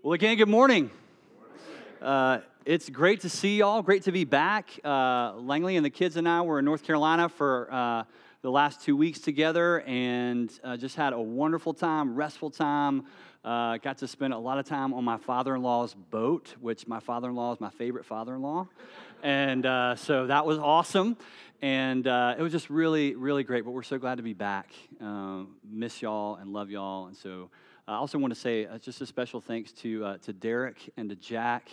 Well, again, good morning. Uh, it's great to see y'all. Great to be back. Uh, Langley and the kids and I were in North Carolina for uh, the last two weeks together and uh, just had a wonderful time, restful time. Uh, got to spend a lot of time on my father in law's boat, which my father in law is my favorite father in law. And uh, so that was awesome. And it was just really, really great. But we're so glad to be back. miss y'all and love y'all. And so I also want to say uh, just a special thanks to, uh, to Derek and to Jack.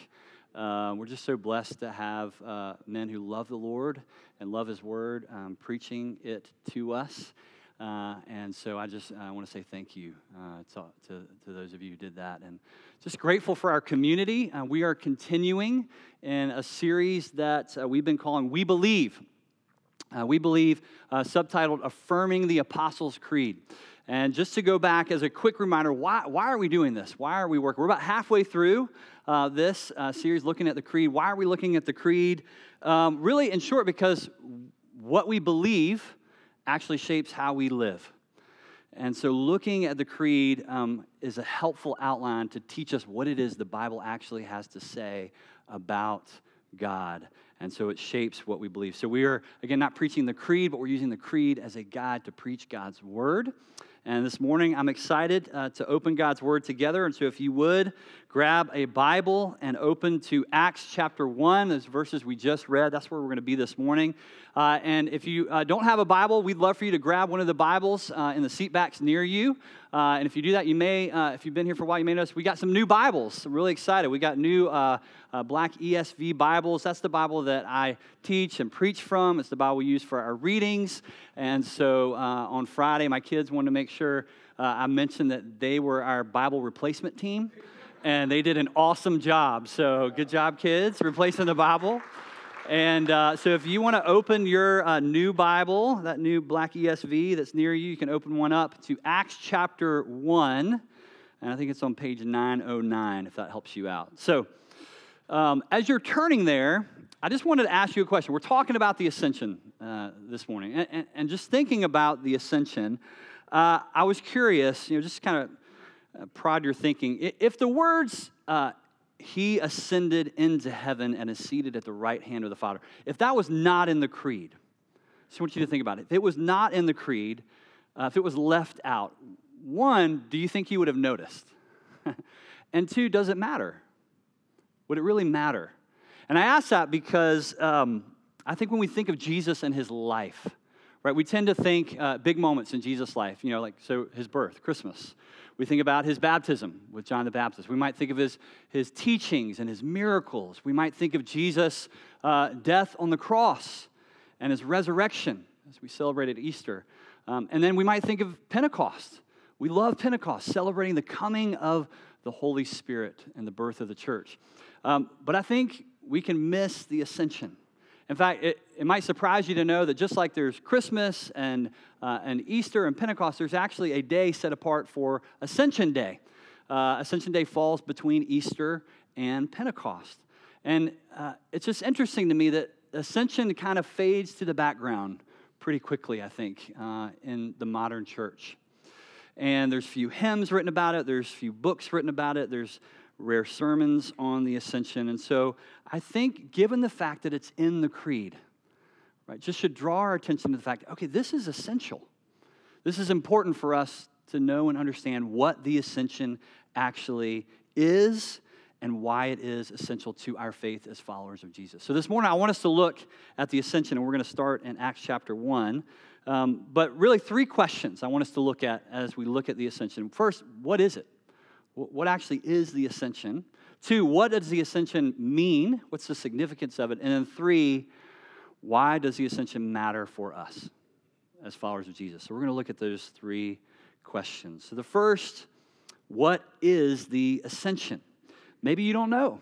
Uh, we're just so blessed to have uh, men who love the Lord and love His Word, um, preaching it to us. Uh, and so I just I want to say thank you uh, to, to, to, those of you who did that. And just grateful for our community. we are continuing in a series that we've been calling We Believe. We believe, subtitled Affirming the Apostles' Creed. And just to go back as a quick reminder, why, why are we doing this? Why are we working? We're about halfway through uh, this uh, series looking at the creed. Why are we looking at the creed? Um, really, in short, because what we believe actually shapes how we live. And so, looking at the creed um, is a helpful outline to teach us what it is the Bible actually has to say about God. And so it shapes what we believe. So we are, again, not preaching the creed, but we're using the creed as a guide to preach God's word. And this morning, I'm excited uh, to open God's Word together. And so, if you would grab a Bible and open to Acts chapter 1, those verses we just read, that's where we're going to be this morning. Uh, and if you uh, don't have a Bible, we'd love for you to grab one of the Bibles uh, in the seatbacks near you. Uh, and if you do that, you may, uh, if you've been here for a while, you may notice we got some new Bibles. I'm really excited. We got new uh, black ESV Bibles. That's the Bible that I teach and preach from. It's the Bible we use for our readings. And so on Friday, my kids wanted to make sure I mentioned that they were our Bible replacement team. And they did an awesome job. So, good job, kids, replacing the Bible. And uh, so, if you want to open your uh, new Bible, that new black ESV that's near you, you can open one up to Acts chapter 1. And I think it's on page 909, if that helps you out. So, um, as you're turning there, I just wanted to ask you a question. We're talking about the ascension uh, this morning. And, and, and, just thinking about the ascension, uh, I was curious, you know, just kind of prod your thinking. If the words uh, he ascended into heaven and is seated at the right hand of the Father. If that was not in the creed, I just want you to think about it. If it was not in the creed, uh, if it was left out, one, do you think he would have noticed? and two, does it matter? Would it really matter? And I ask that because um, I think when we think of Jesus and his life, right, we tend to think uh, big moments in Jesus' life, you know, like so his birth, Christmas, we think about his baptism with John the Baptist. We might think of his, his teachings and his miracles. We might think of Jesus' uh, death on the cross and his resurrection as we celebrated Easter. Um, and then we might think of Pentecost. We love Pentecost, celebrating the coming of the Holy Spirit and the birth of the church. Um, but I think we can miss the ascension. In fact, it, it might surprise you to know that just like there's Christmas and, uh, and Easter and Pentecost, there's actually a day set apart for Ascension Day. Uh, Ascension Day falls between Easter and Pentecost. And uh, it's just interesting to me that Ascension kind of fades to the background pretty quickly, I think, uh, in the modern church. And there's a few hymns written about it, there's a few books written about it, there's rare sermons on the ascension. And so I think, given the fact that it's in the creed, right, just should draw our attention to the fact okay, this is essential. This is important for us to know and understand what the ascension actually is and why it is essential to our faith as followers of Jesus. So this morning, I want us to look at the ascension, and we're going to start in Acts chapter 1. Um, but really, three questions I want us to look at as we look at the ascension. First, what is it? What actually is the ascension? Two, what does the ascension mean? What's the significance of it? And then three, why does the ascension matter for us as followers of Jesus? So we're going to look at those three questions. So the first, what is the ascension? Maybe you don't know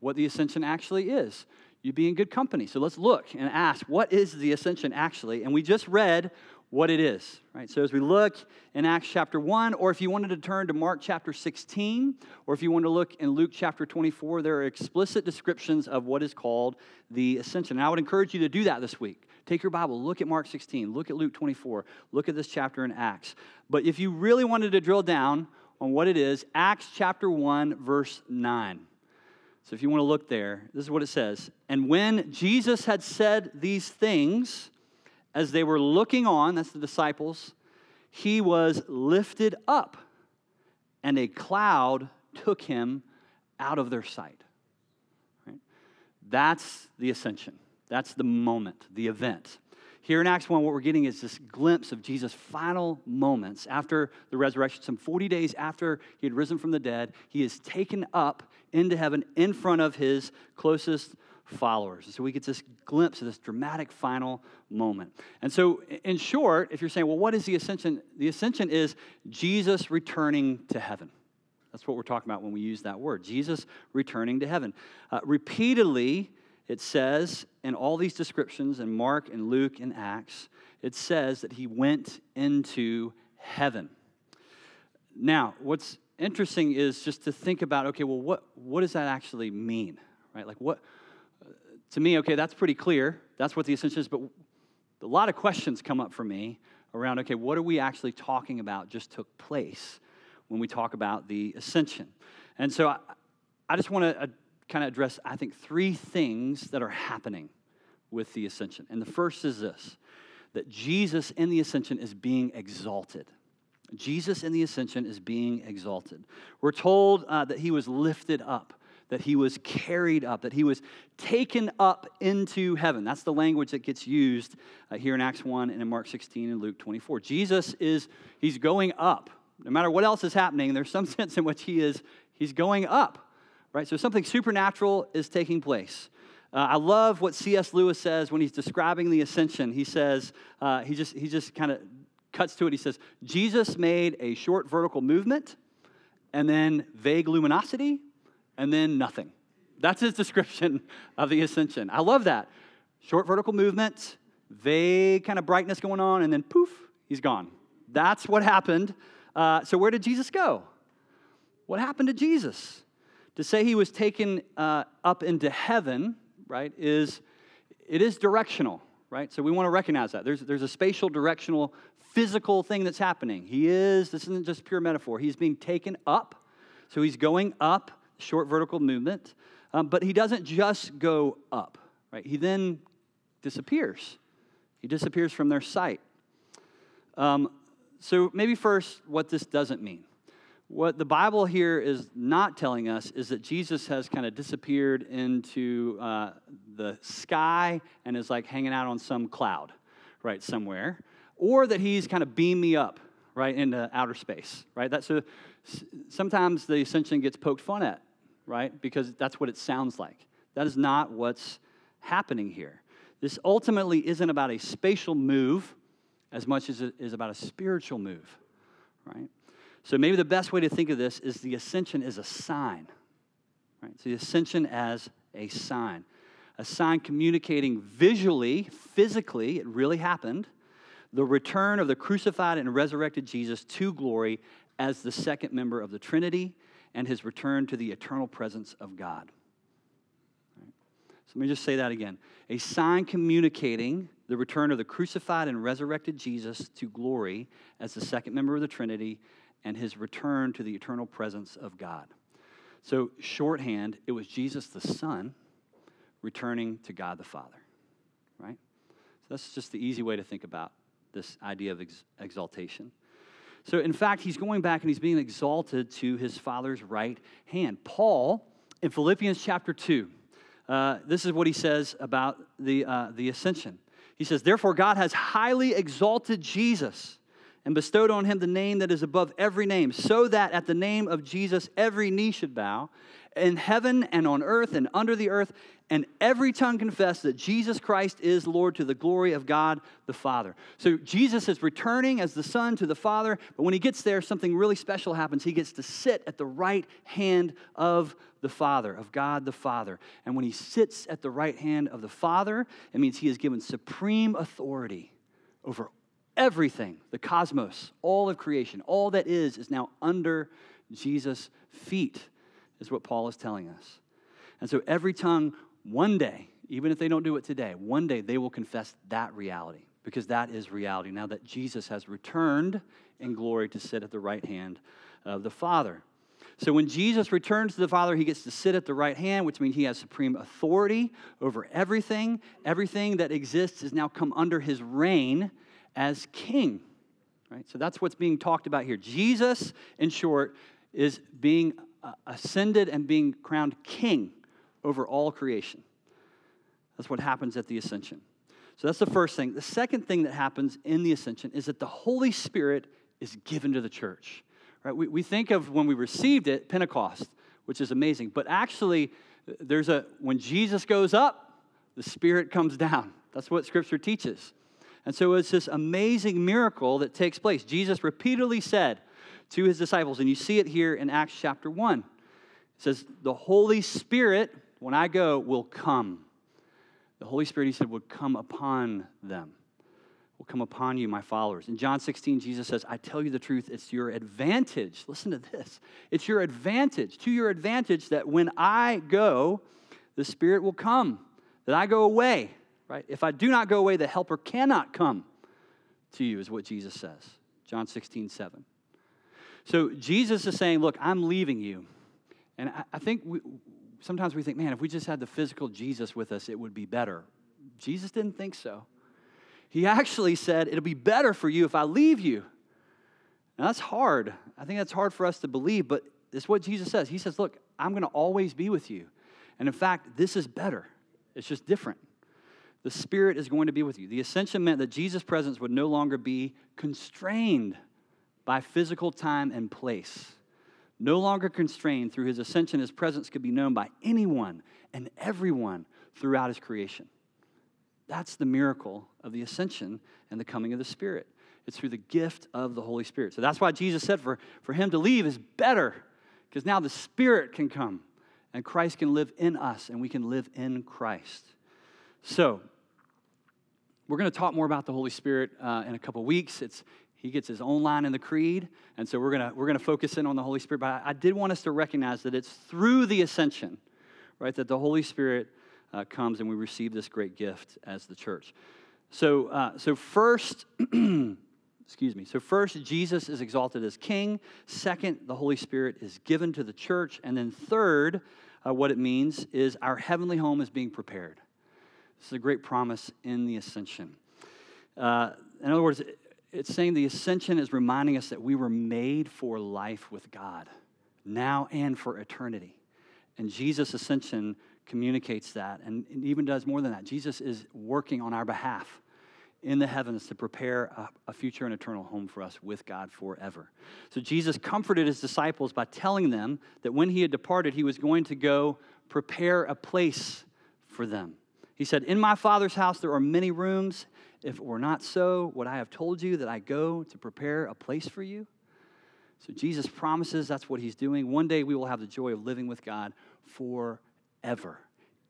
what the ascension actually is. You'd be in good company. So let's look and ask, what is the ascension actually? And we just read what it is, right? So as we look in Acts chapter 1, or if you wanted to turn to Mark chapter 16, or if you want to look in Luke chapter 24, there are explicit descriptions of what is called the ascension. And I would encourage you to do that this week. Take your Bible, look at Mark 16, look at Luke 24, look at this chapter in Acts. But if you really wanted to drill down on what it is. Acts chapter 1, verse 9. So if you want to look there, this is what it says. And when Jesus had said these things, as they were looking on, that's the disciples, he was lifted up, and a cloud took him out of their sight. Right? That's the ascension. That's the moment, the event. Here in Acts 1, what we're getting is this glimpse of Jesus' final moments after the resurrection. Some 40 days after he had risen from the dead, he is taken up into heaven in front of his closest followers. So we get this glimpse of this dramatic final moment. And so, in short, if you're saying, well, what is the ascension? The ascension is Jesus returning to heaven. That's what we're talking about when we use that word Jesus returning to heaven. Uh, repeatedly, it says in all these descriptions in Mark and Luke and Acts, it says that he went into heaven. Now, what's interesting is just to think about okay, well, what, what does that actually mean? Right? Like, what, to me, okay, that's pretty clear. That's what the ascension is, but a lot of questions come up for me around okay, what are we actually talking about just took place when we talk about the ascension? And so I, I just want to uh, kind of address, I think, three things that are happening with the ascension. And the first is this that Jesus in the ascension is being exalted. Jesus in the ascension is being exalted. We're told uh, that he was lifted up, that he was carried up, that he was taken up into heaven. That's the language that gets used uh, here in Acts 1 and in Mark 16 and Luke 24. Jesus is, he's going up. No matter what else is happening, there's some sense in which he is, he's going up right? So something supernatural is taking place. Uh, I love what C.S. Lewis says when he's describing the ascension. He says, uh, he just, he just kind of cuts to it. He says, Jesus made a short vertical movement, and then vague luminosity, and then nothing. That's his description of the ascension. I love that. Short vertical movement, vague kind of brightness going on, and then poof, he's gone. That's what happened. Uh, so, where did Jesus go? What happened to Jesus? To say he was taken uh, up into heaven, right, is it is directional, right? So we want to recognize that. There's, there's a spatial, directional, physical thing that's happening. He is, this isn't just pure metaphor, he's being taken up. So he's going up, short vertical movement, um, but he doesn't just go up, right? He then disappears. He disappears from their sight. Um, so maybe first, what this doesn't mean. What the Bible here is not telling us is that Jesus has kind of disappeared into uh, the sky and is like hanging out on some cloud, right, somewhere, or that he's kind of beamed me up, right, into outer space, right? That's a, sometimes the ascension gets poked fun at, right, because that's what it sounds like. That is not what's happening here. This ultimately isn't about a spatial move as much as it is about a spiritual move, right? So maybe the best way to think of this is the ascension is a sign. Right? So the ascension as a sign. A sign communicating visually, physically, it really happened, the return of the crucified and resurrected Jesus to glory as the second member of the Trinity and his return to the eternal presence of God. So let me just say that again. A sign communicating the return of the crucified and resurrected Jesus to glory as the second member of the Trinity and his return to the eternal presence of God. So, shorthand, it was Jesus the Son returning to God the Father, right? So, that's just the easy way to think about this idea of ex- exaltation. So, in fact, he's going back and he's being exalted to his Father's right hand. Paul, in Philippians chapter 2, uh, this is what he says about the, uh, the ascension. He says, Therefore, God has highly exalted Jesus and bestowed on him the name that is above every name, so that at the name of Jesus every knee should bow, in heaven and on earth and under the earth, and every tongue confess that Jesus Christ is Lord to the glory of God the Father. So Jesus is returning as the Son to the Father, but when he gets there, something really special happens. He gets to sit at the right hand of the Father, of God the Father. And when he sits at the right hand of the Father, it means he is given supreme authority over Everything, the cosmos, all of creation, all that is, is now under Jesus' feet, is what Paul is telling us. And so every tongue, one day, even if they don't do it today, one day they will confess that reality because that is reality now that Jesus has returned in glory to sit at the right hand of the Father. So when Jesus returns to the Father, he gets to sit at the right hand, which means he has supreme authority over everything. Everything that exists has now come under his reign as king. Right? So that's what's being talked about here. Jesus, in short, is being uh, ascended and being crowned king over all creation. That's what happens at the ascension. So that's the first thing. The second thing that happens in the ascension is that the Holy Spirit is given to the church. Right? We, we think of when we received it, Pentecost, which is amazing. But actually, there's a when Jesus goes up, the Spirit comes down. That's what Scripture teaches. And so it's this amazing miracle that takes place. Jesus repeatedly said to his disciples, and you see it here in Acts chapter 1. It says, The Holy Spirit, when I go, will come. The Holy Spirit, he said, would come upon them, will come upon you, my followers. In John 16, Jesus says, I tell you the truth, it's your advantage. Listen to this. It's your advantage, to your advantage, that when I go, the Spirit will come, that I go away, right? If I do not go away, the Helper cannot come to you, is what Jesus says. John 16, 7. So Jesus is saying, Look, I'm leaving you. And I, I think we, sometimes we think, man, if we just had the physical Jesus with us, it would be better. Jesus didn't think so. He actually said, It'll be better for you if I leave you. Now, that's hard. I think that's hard for us to believe, but it's what Jesus says. He says, Look, I'm going to always be with you. And in fact, this is better, it's just different. The Spirit is going to be with you. The ascension meant that Jesus' presence would no longer be constrained by physical time and place. No longer constrained through his ascension, his presence could be known by anyone and everyone throughout his creation. That's the miracle of the ascension and the coming of the Spirit. It's through the gift of the Holy Spirit. So that's why Jesus said for, for him to leave is better, because now the Spirit can come and Christ can live in us and we can live in Christ. So, we're going to talk more about the Holy Spirit uh, in a couple weeks. It's, he gets his own line in the creed, and so we're to we're to focus in on the Holy Spirit. But I, I, did want us to recognize that it's through the ascension, right, that the Holy Spirit uh, comes and we receive this great gift as the church. So, uh, so first, excuse me. So first, Jesus is exalted as King. Second, the Holy Spirit is given to the church, and then third, uh, what it means is our heavenly home is being prepared. This is a great promise in the ascension. Uh, in other words, it's saying the ascension is reminding us that we were made for life with God, now and for eternity. And Jesus' ascension communicates that and, even does more than that. Jesus is working on our behalf in the heavens to prepare a, a, future and eternal home for us with God forever. So Jesus comforted his disciples by telling them that when he had departed, he was going to go prepare a place for them. He said, In my Father's house there are many rooms. If it were not so, would I have told you that I go to prepare a place for you? So Jesus promises that's what he's doing. One day we will have the joy of living with God forever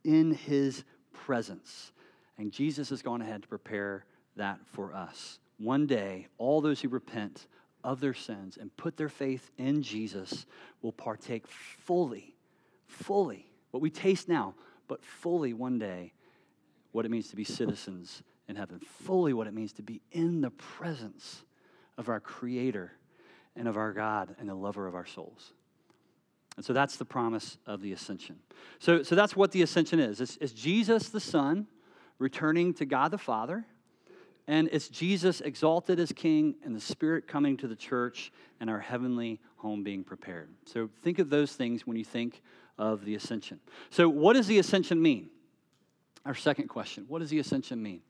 in his presence. And Jesus has gone ahead to prepare that for us. One day, all those who repent of their sins and put their faith in Jesus will partake fully, fully, what we taste now, but fully one day what it means to be citizens in heaven, fully what it means to be in the presence of our Creator and of our God and the lover of our souls. And so that's the promise of the ascension. So, so that's what the ascension is it's, it's Jesus the Son returning to God the Father, and it's Jesus exalted as King and the Spirit coming to the church and our heavenly home being prepared. So think of those things when you think of the ascension. So, what does the ascension mean? Our second question What does the ascension mean?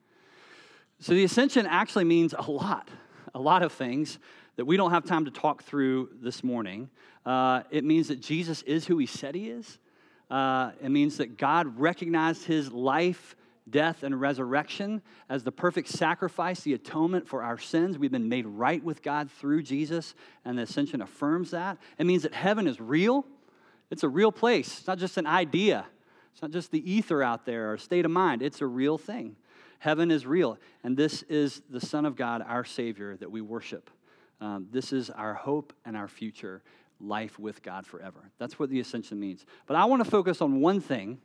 So, the ascension actually means a lot, a lot of things that we don't have time to talk through this morning. Uh, it means that Jesus is who he said he is. Uh, it means that God recognized his life, death, and resurrection as the perfect sacrifice, the atonement for our sins. We've been made right with God through Jesus, and the ascension affirms that. It means that heaven is real, it's a real place, it's not just an idea. It's not just the ether out there or a state of mind, it's a real thing. Heaven is real, and this is the Son of God, our Savior, that we worship. Um, this is our hope and our future life with God forever. That's what the ascension means. But I want to focus on one thing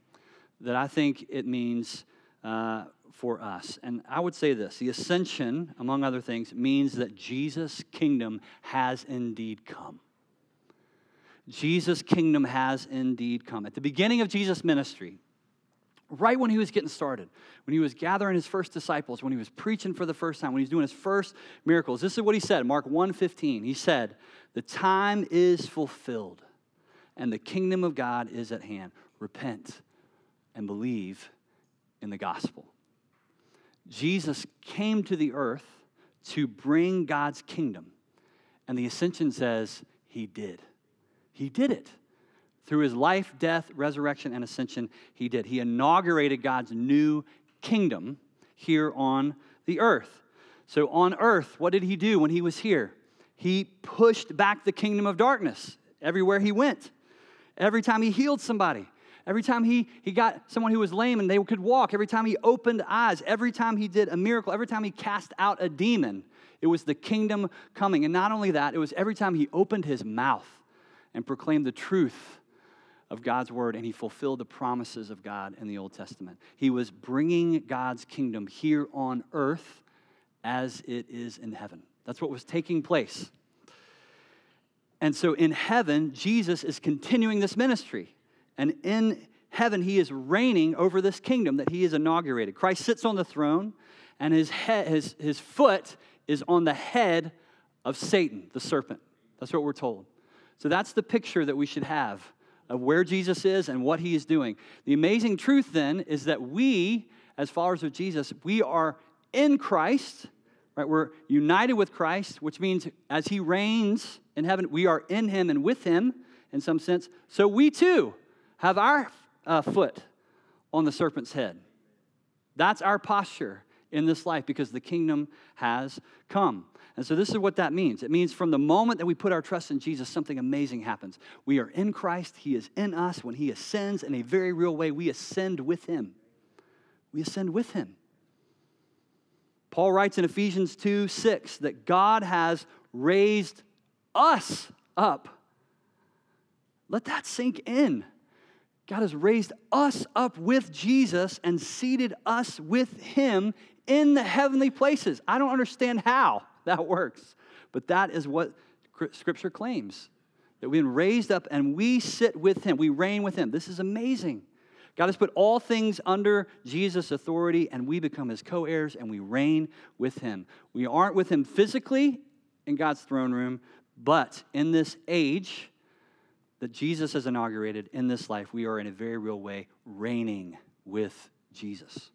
that I think it means uh, for us. And I would say this the ascension, among other things, means that Jesus' kingdom has indeed come. Jesus' kingdom has indeed come. At the beginning of Jesus' ministry, right when he was getting started, when he was gathering his first disciples, when he was preaching for the first time, when he was doing his first miracles, this is what he said, Mark 1:15. He said, "The time is fulfilled and the kingdom of God is at hand. Repent and believe in the gospel." Jesus came to the earth to bring God's kingdom. And the ascension says he did. He did it. Through his life, death, resurrection, and ascension, he did. He inaugurated God's new kingdom here on the earth. So, on earth, what did he do when he was here? He pushed back the kingdom of darkness everywhere he went. Every time he healed somebody, every time he, he got someone who was lame and they could walk, every time he opened eyes, every time he did a miracle, every time he cast out a demon, it was the kingdom coming. And not only that, it was every time he opened his mouth and proclaimed the truth of God's word and he fulfilled the promises of God in the Old Testament. He was bringing God's kingdom here on earth as it is in heaven. That's what was taking place. And so in heaven, Jesus is continuing this ministry. And in heaven, he is reigning over this kingdom that he has inaugurated. Christ sits on the throne, and his, head, his, his foot is on the head of Satan, the serpent. That's what we're told. So that's the picture that we should have of where Jesus is and what he is doing. The amazing truth then is that we, as followers of Jesus, we are in Christ, right? We're united with Christ, which means as he reigns in heaven, we are in him and with him in some sense. So we too have our uh, foot on the serpent's head. That's our posture in this life because the kingdom has come. And so, this is what that means. It means from the moment that we put our trust in Jesus, something amazing happens. We are in Christ, He is in us. When He ascends in a very real way, we ascend with Him. We ascend with Him. Paul writes in Ephesians 2 6 that God has raised us up. Let that sink in. God has raised us up with Jesus and seated us with Him in the heavenly places. I don't understand how that works. But that is what Scripture claims that we've been raised up and we sit with Him, we reign with Him. This is amazing. God has put all things under Jesus' authority, and we become His co heirs and we reign with Him. We aren't with Him physically in God's throne room, but in this age that Jesus has inaugurated in this life, we are in a very real way reigning with Jesus.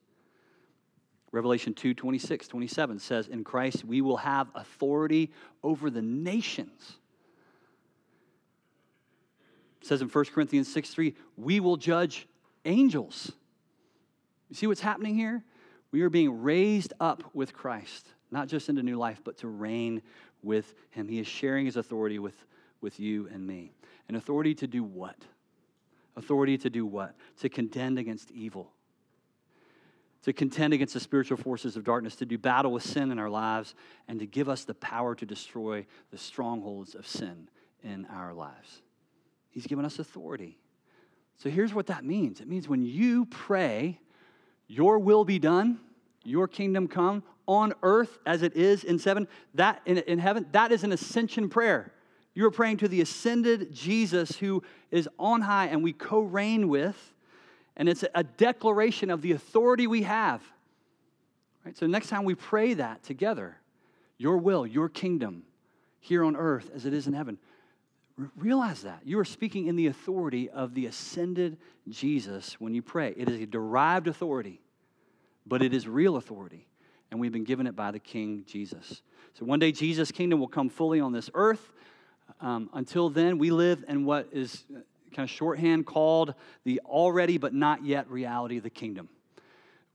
Revelation 2 26, 27 says, In Christ we will have authority over the nations. It says in 1 Corinthians 6 3, we will judge angels. You see what's happening here? We are being raised up with Christ, not just into new life, but to reign with Him. He is sharing His authority with, with you and me. An authority to do what? Authority to do what? To contend against evil to contend against the spiritual forces of darkness, to do battle with sin in our lives, and to give us the power to destroy the strongholds of sin in our lives. He's given us authority. So here's what that means it means when you pray, Your will be done, Your kingdom come on earth as it is in seven, that in, in heaven, that is an ascension prayer. You are praying to the ascended Jesus who is on high and we co reign with and it's a declaration of the authority we have. Right? So next time we pray that together, your will, your kingdom, here on earth as it is in heaven, realize that. You are speaking in the authority of the ascended Jesus when you pray. It is a derived authority, but it is real authority, and we've been given it by the King Jesus. So one day Jesus' kingdom will come fully on this earth. Um, until then, we live in what is kind of shorthand called the already but not yet reality of the kingdom.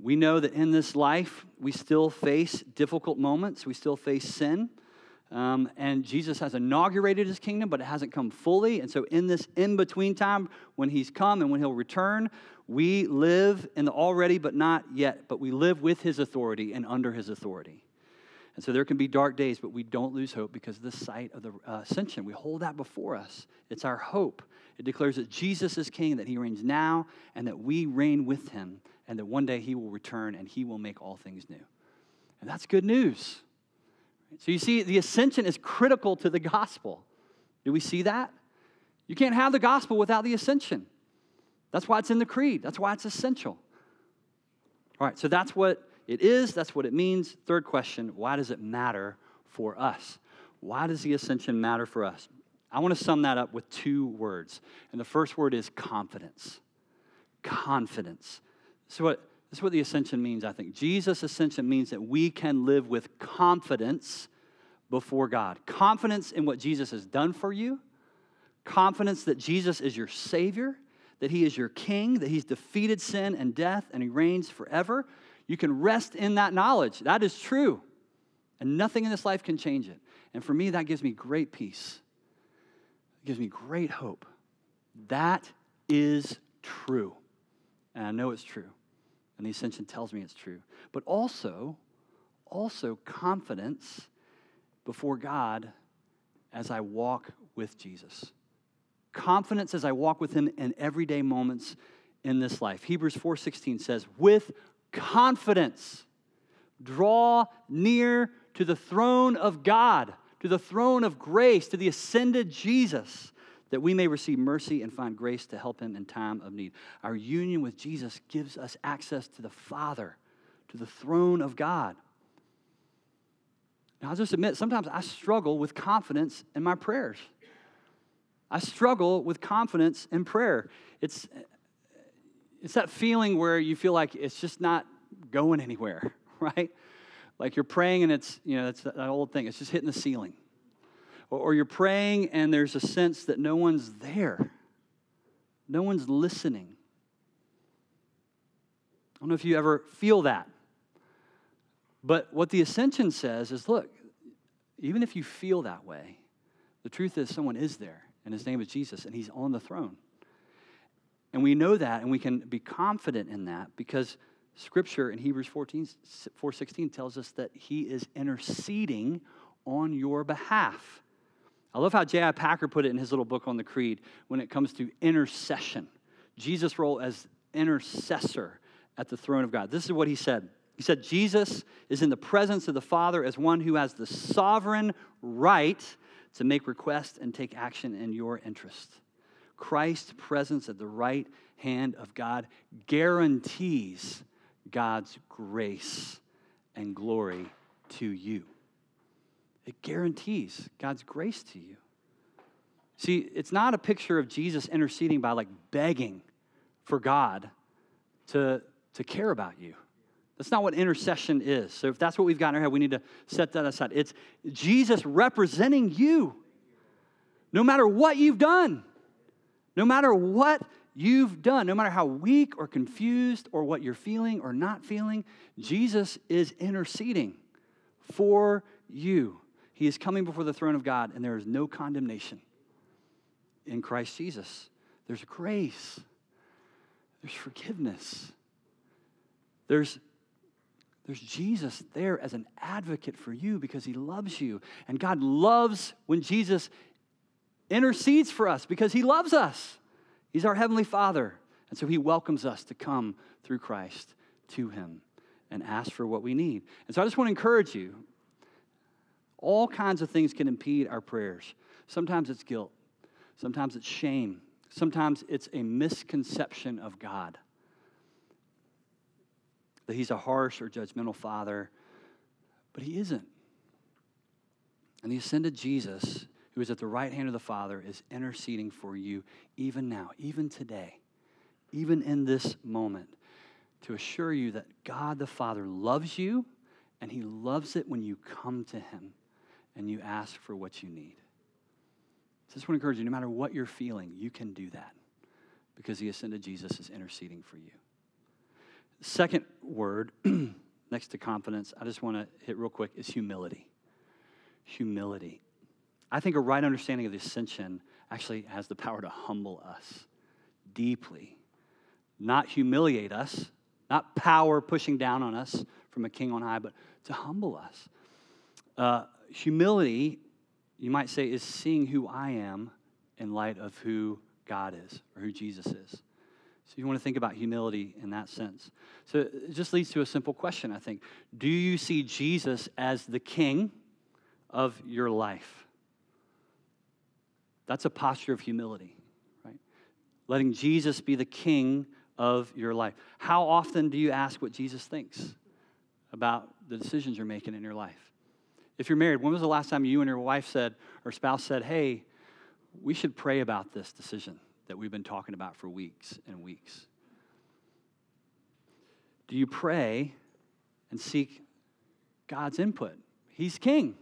We know that in this life, we still face difficult moments, we still face sin. Um, and Jesus has inaugurated his kingdom, but it hasn't come fully. And so, in this in between time, when he's come and when he'll return, we live in the already but not yet, but we live with his authority and under his authority. And so there can be dark days, but we don't lose hope because of the sight of the uh, ascension. We hold that before us. It's our hope. It declares that Jesus is king, that he reigns now, and that we reign with him, and that one day he will return and he will make all things new. And that's good news. So you see, the ascension is critical to the gospel. Do we see that? You can't have the gospel without the ascension. That's why it's in the creed, that's why it's essential. All right, so that's what it is, that's what it means. Third question why does it matter for us? Why does the ascension matter for us? I want to sum that up with two words. And the first word is confidence. Confidence. So what this is what the ascension means, I think. Jesus' ascension means that we can live with confidence before God. Confidence in what Jesus has done for you, confidence that Jesus is your Savior, that He is your King, that He's defeated sin and death, and He reigns forever. You can rest in that knowledge. That is true. And nothing in this life can change it. And for me, that gives me great peace. It gives me great hope. That is true. And I know it's true. And the ascension tells me it's true. But also, also confidence before God as I walk with Jesus. Confidence as I walk with him in everyday moments in this life. Hebrews 4:16 says, "With confidence draw near to the throne of God, to the throne of grace, to the ascended Jesus." that we may receive mercy and find grace to help him in time of need. Our union with Jesus gives us access to the Father, to the throne of God. Now, I'll just admit, sometimes I struggle with confidence in my prayers. I struggle with confidence in prayer. It's, it's that feeling where you feel like it's just not going anywhere, right? Like you're praying and it's, you know, that's that old thing, it's just hitting the ceiling or you're praying and there's a sense that no one's there, no one's listening. I don't know if you ever feel that. But what the ascension says is look, even if you feel that way, the truth is someone is there, and his name is Jesus, and he's on the throne. And we know that, and we can be confident in that because Scripture in Hebrews 14, 4.16 tells us that he is interceding on your behalf. I love how J.I. Packer put it in his little book on the Creed when it comes to intercession, Jesus' role as intercessor at the throne of God. This is what he said. He said, Jesus is in the presence of the Father as one who has the sovereign right to make requests and take action in your interest. Christ's presence at the right hand of God guarantees God's grace and glory to you. It guarantees God's grace to you. See, it's not a picture of Jesus interceding by like begging for God to, to care about you. That's not what intercession is. So if that's what we've got in our head, we need to set that aside. It's Jesus representing you. No matter what you've done, no matter what you've done, no matter how weak or confused or what you're feeling or not feeling, Jesus is interceding for you. He is coming before the throne of God, and there is no condemnation in Christ Jesus. There's grace, there's forgiveness, there's there's Jesus there as an advocate for you because he loves you. And God loves when Jesus intercedes for us because he loves us. He's our heavenly Father. And so he welcomes us to come through Christ to him and ask for what we need. And so I just want to encourage you all kinds of things can impede our prayers. Sometimes it's guilt, sometimes it's shame, sometimes it's a misconception of God. That He's a harsh or judgmental Father, but He isn't. And the ascended Jesus, who is at the right hand of the Father, is interceding for you even now, even today, even in this moment, to assure you that God the Father loves you and He loves it when you come to Him and you ask for what you need. So I just want to encourage you no matter what you're feeling, you can do that because the ascended Jesus is interceding for you. Second word, next to confidence, I just want to hit real quick is humility. Humility. I think a right understanding of the ascension actually has the power to humble us deeply, not humiliate us, not power pushing down on us from a king on high, but to humble us. Uh, humility, you might say, is seeing who I am in light of who God is or who Jesus is. So you want to think about humility in that sense. So it just leads to a simple question, I think. Do you see Jesus as the king of your life? That's a posture of humility, right? Letting Jesus be the king of your life. How often do you ask what Jesus thinks about the decisions you're making in your life? If you're married, when was the last time you and your wife said, or spouse said, hey, we should pray about this decision that we've been talking about for weeks and weeks? Do you pray and seek God's input? He's king.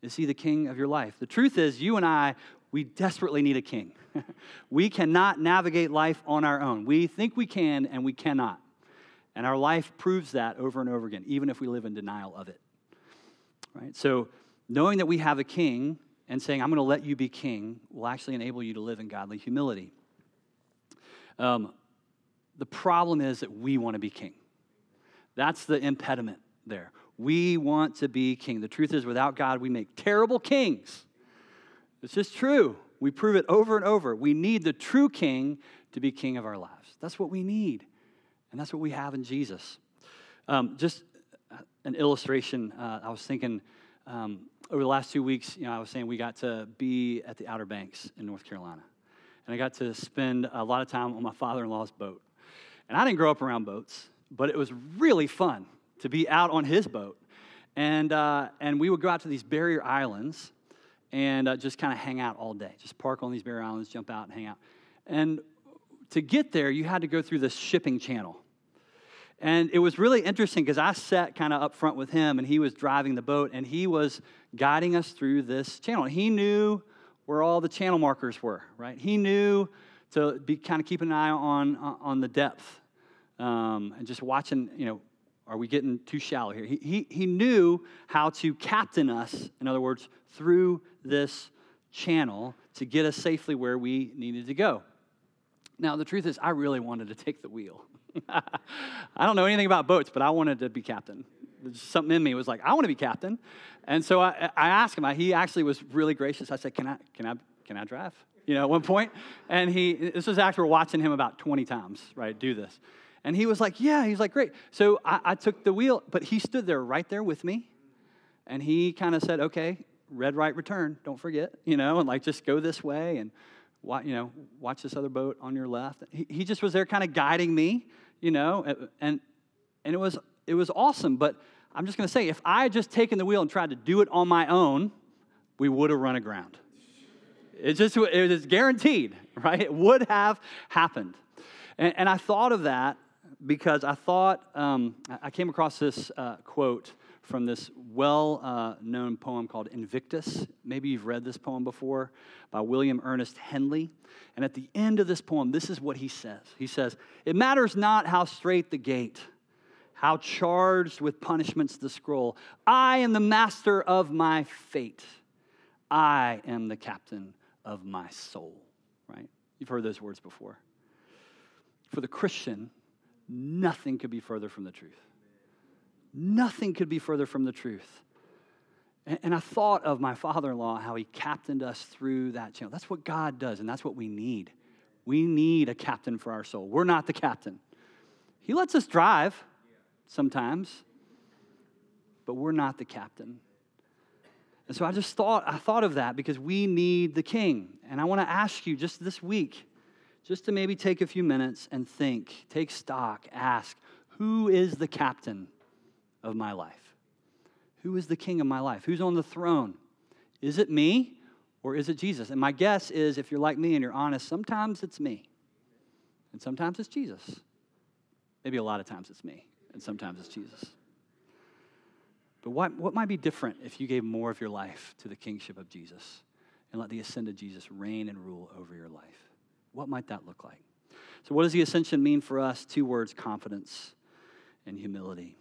Is he the king of your life? The truth is, you and I, we desperately need a king. we cannot navigate life on our own. We think we can, and we cannot. And our life proves that over and over again, even if we live in denial of it. Right? So, knowing that we have a king and saying, I'm going to let you be king, will actually enable you to live in godly humility. Um, the problem is that we want to be king. That's the impediment there. We want to be king. The truth is, without God, we make terrible kings. It's just true. We prove it over and over. We need the true king to be king of our lives. That's what we need. And that's what we have in Jesus. Um, just an illustration, uh, I was thinking um, over the last two weeks, you know, I was saying we got to be at the Outer Banks in North Carolina. And I got to spend a lot of time on my father in law's boat. And I didn't grow up around boats, but it was really fun to be out on his boat. And, uh, and we would go out to these barrier islands and uh, just kind of hang out all day. Just park on these barrier islands, jump out, and hang out. And to get there, you had to go through this shipping channel. And it was really interesting because I sat kind of up front with him and he was driving the boat and he was guiding us through this channel. He knew where all the channel markers were, right? He knew to be kind of keeping an eye on, on the depth um, and just watching, you know, are we getting too shallow here? He, he, he knew how to captain us, in other words, through this channel to get us safely where we needed to go. Now, the truth is, I really wanted to take the wheel. I don't know anything about boats, but I wanted to be captain. Something in me was like, I want to be captain. And so I, I asked him, he actually was really gracious. I said, Can I, can I, can I drive? You know, at one point. And he, this was after watching him about 20 times, right, do this. And he was like, Yeah, he's like, Great. So I, I took the wheel, but he stood there right there with me. And he kind of said, Okay, red, right, return. Don't forget, you know, and like just go this way and you know, watch this other boat on your left. He, he just was there kind of guiding me, you know, and, and it, was, it was awesome. But I'm just going to say, if I had just taken the wheel and tried to do it on my own, we would have run aground. It just it was guaranteed, right? It would have happened. And, and I thought of that because I thought, um, I came across this uh, quote from this well uh, known poem called Invictus. Maybe you've read this poem before by William Ernest Henley. And at the end of this poem, this is what he says He says, It matters not how straight the gate, how charged with punishments the scroll. I am the master of my fate. I am the captain of my soul. Right? You've heard those words before. For the Christian, nothing could be further from the truth. Nothing could be further from the truth. And, I thought of my father in law, how he captained us through that channel. That's what God does, and that's what we need. We need a captain for our soul. We're not the captain. He lets us drive sometimes, but we're not the captain. And so I just thought, I thought of that because we need the king. And I want to ask you just this week, just to maybe take a few minutes and think, take stock, ask, who is the captain of my life? Who is the king of my life? Who's on the throne? Is it me or is it Jesus? And my guess is if you're like me and you're honest, sometimes it's me and sometimes it's Jesus. Maybe a lot of times it's me and sometimes it's Jesus. But what, what might be different if you gave more of your life to the kingship of Jesus and let the ascended Jesus reign and rule over your life? What might that look like? So, what does the ascension mean for us? Two words confidence and humility.